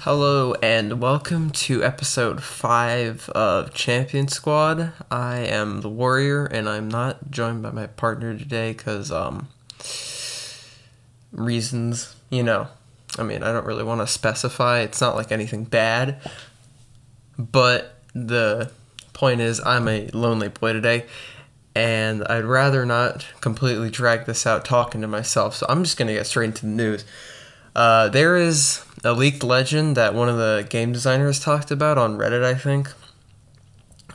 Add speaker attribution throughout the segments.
Speaker 1: Hello and welcome to episode 5 of Champion Squad. I am the Warrior and I'm not joined by my partner today because, um, reasons, you know. I mean, I don't really want to specify. It's not like anything bad. But the point is, I'm a lonely boy today and I'd rather not completely drag this out talking to myself. So I'm just going to get straight into the news. Uh, there is a leaked legend that one of the game designers talked about on Reddit, I think.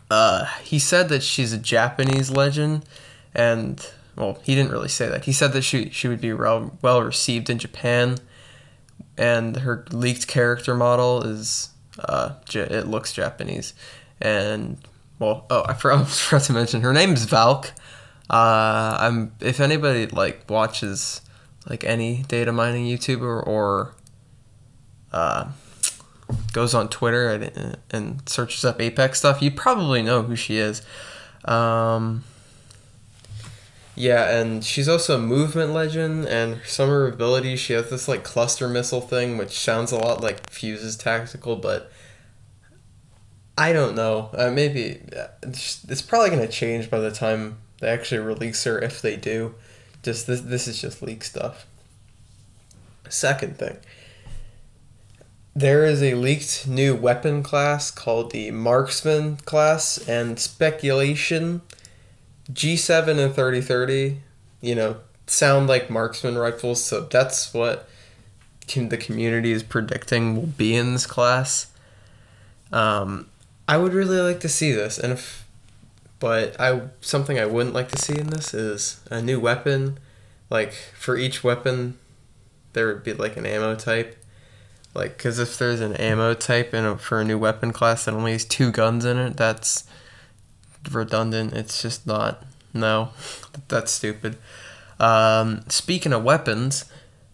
Speaker 1: Uh, he said that she's a Japanese legend, and well, he didn't really say that. He said that she she would be well well received in Japan, and her leaked character model is uh, it looks Japanese, and well, oh, I forgot, forgot to mention her name is Valk. Uh, I'm if anybody like watches like any data mining YouTuber or uh, goes on Twitter and, and searches up Apex stuff, you probably know who she is. Um, yeah, and she's also a movement legend, and some of her abilities, she has this like cluster missile thing, which sounds a lot like Fuse's tactical, but I don't know. Uh, maybe uh, it's probably gonna change by the time they actually release her, if they do. Just this, this is just leak stuff. Second thing, there is a leaked new weapon class called the Marksman class, and speculation G7 and 3030, you know, sound like marksman rifles, so that's what the community is predicting will be in this class. Um, I would really like to see this, and if, but I something I wouldn't like to see in this is a new weapon. Like for each weapon, there would be like an ammo type like, because if there's an ammo type in a, for a new weapon class that only has two guns in it, that's redundant. It's just not. No, that's stupid. Um, speaking of weapons,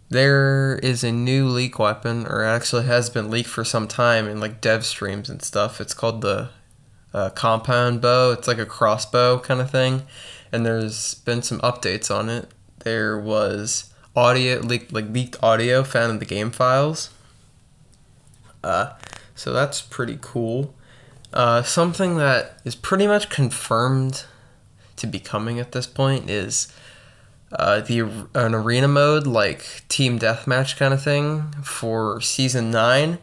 Speaker 1: there is a new leak weapon, or actually has been leaked for some time in like dev streams and stuff. It's called the uh, compound bow. It's like a crossbow kind of thing, and there's been some updates on it. There was audio leaked, like leaked audio found in the game files uh, so that's pretty cool. Uh, something that is pretty much confirmed to be coming at this point is uh, the an arena mode like team deathmatch kind of thing for season nine,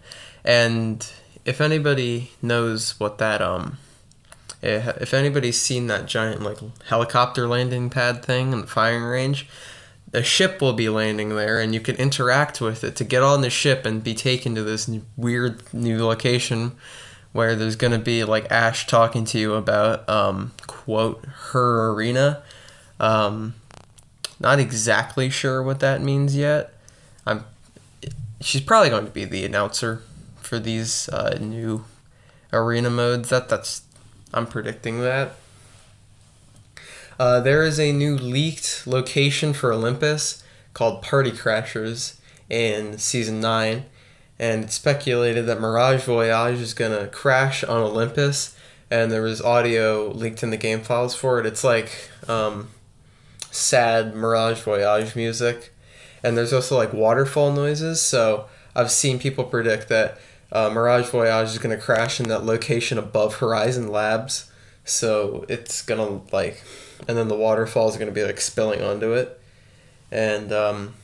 Speaker 1: and if anybody knows what that um, eh, if anybody's seen that giant like helicopter landing pad thing in the firing range, a ship will be landing there and you can interact with it to get on the ship and be taken to this weird new location where there's going to be like Ash talking to you about um, quote her arena. Um, not exactly sure what that means yet. I'm she's probably going to be the announcer for these uh, new arena modes. That that's i'm predicting that. Uh, there is a new leaked location for Olympus called Party Crashers in season 9, and it's speculated that Mirage Voyage is going to crash on Olympus, and there was audio leaked in the game files for it. It's like um, sad Mirage Voyage music, and there's also like waterfall noises, so I've seen people predict that uh, Mirage Voyage is going to crash in that location above Horizon Labs, so it's going to like and then the waterfall is going to be like spilling onto it. And um,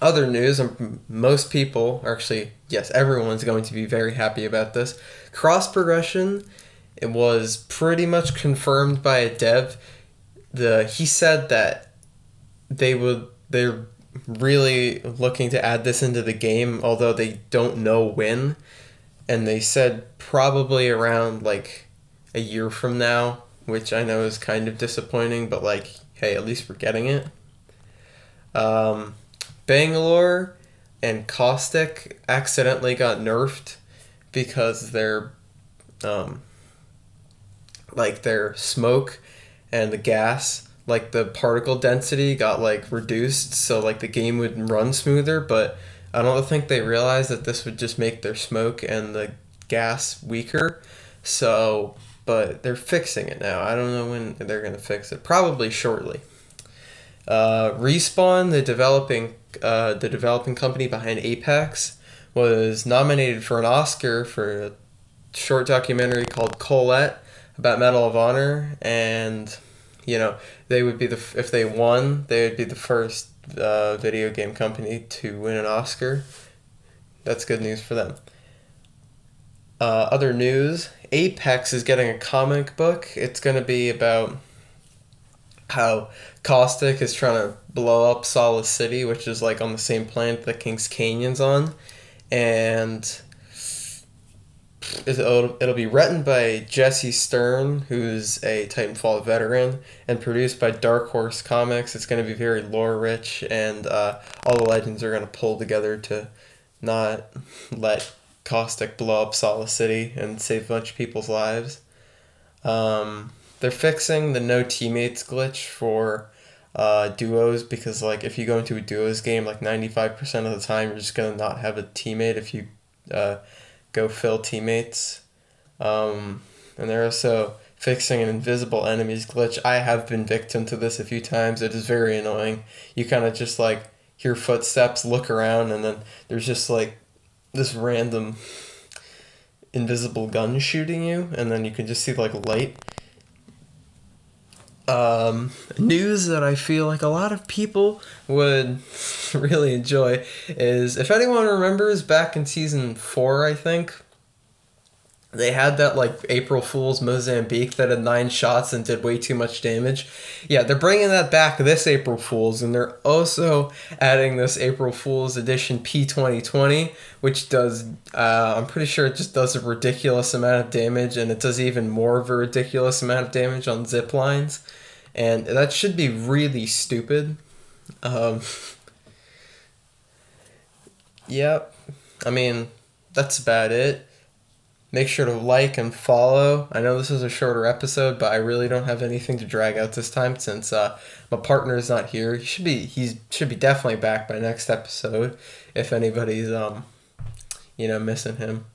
Speaker 1: other news, um, most people, actually, yes, everyone's going to be very happy about this. Cross progression, it was pretty much confirmed by a dev. The he said that they would they're really looking to add this into the game, although they don't know when. And they said probably around like a year from now which I know is kind of disappointing, but like, hey, at least we're getting it. Um, Bangalore and Caustic accidentally got nerfed because their um, like their smoke and the gas like the particle density got like reduced so like the game would run smoother but i don't think they realized that this would just make their smoke and the gas weaker So, but they're fixing it now. I don't know when they're gonna fix it. Probably shortly. Uh, Respawn, the developing uh, the developing company behind Apex, was nominated for an Oscar for a short documentary called Colette about Medal of Honor, and you know they would be the if they won, they would be the first uh, video game company to win an Oscar. That's good news for them. Uh, other news: Apex is getting a comic book. It's going to be about how Caustic is trying to blow up Solace City, which is like on the same planet that King's Canyon's on, and it'll, it'll be written by Jesse Stern, who's a Titanfall veteran, and produced by Dark Horse Comics. It's going to be very lore rich, and uh, all the legends are going to pull together to not let Caustic blow up Solace City and save a bunch of people's lives. Um, they're fixing the no teammates glitch for uh, duos because like if you go into a duos game, like ninety five percent of the time you're just gonna not have a teammate if you uh, go fill teammates. Um, and they're also fixing an invisible enemies glitch. I have been victim to this a few times. It is very annoying. You kind of just like hear footsteps, look around, and then there's just like this random invisible gun shooting you, and then you can just see like light um, news that I feel like a lot of people would really enjoy is if anyone remembers back in season four, I think they had that like April Fool's Mozambique that had nine shots and did way too much damage. Yeah, they're bringing that back this April Fool's, and they're also adding this April Fool's edition P twenty twenty, which does uh, I'm pretty sure it just does a ridiculous amount of damage, and it does even more of a ridiculous amount of damage on zip lines, and that should be really stupid. Um, yep, I mean that's about it Make sure to like and follow. I know this is a shorter episode, but I really don't have anything to drag out this time since uh, my partner is not here. He should be he should be definitely back by next episode if anybody's um you know missing him.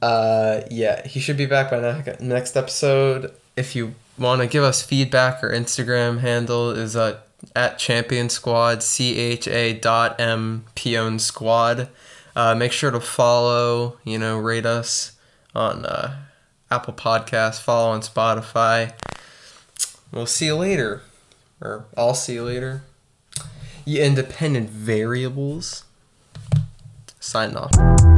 Speaker 1: Uh yeah, he should be back by ne- next episode. If you want to give us feedback, our Instagram handle is uh, at Champion Squad, C H A dot M P O N Squad. Uh, make sure to follow, you know, rate us on uh, Apple Podcasts, follow on Spotify. We'll see you later. Or I'll see you later. You independent variables. Sign off.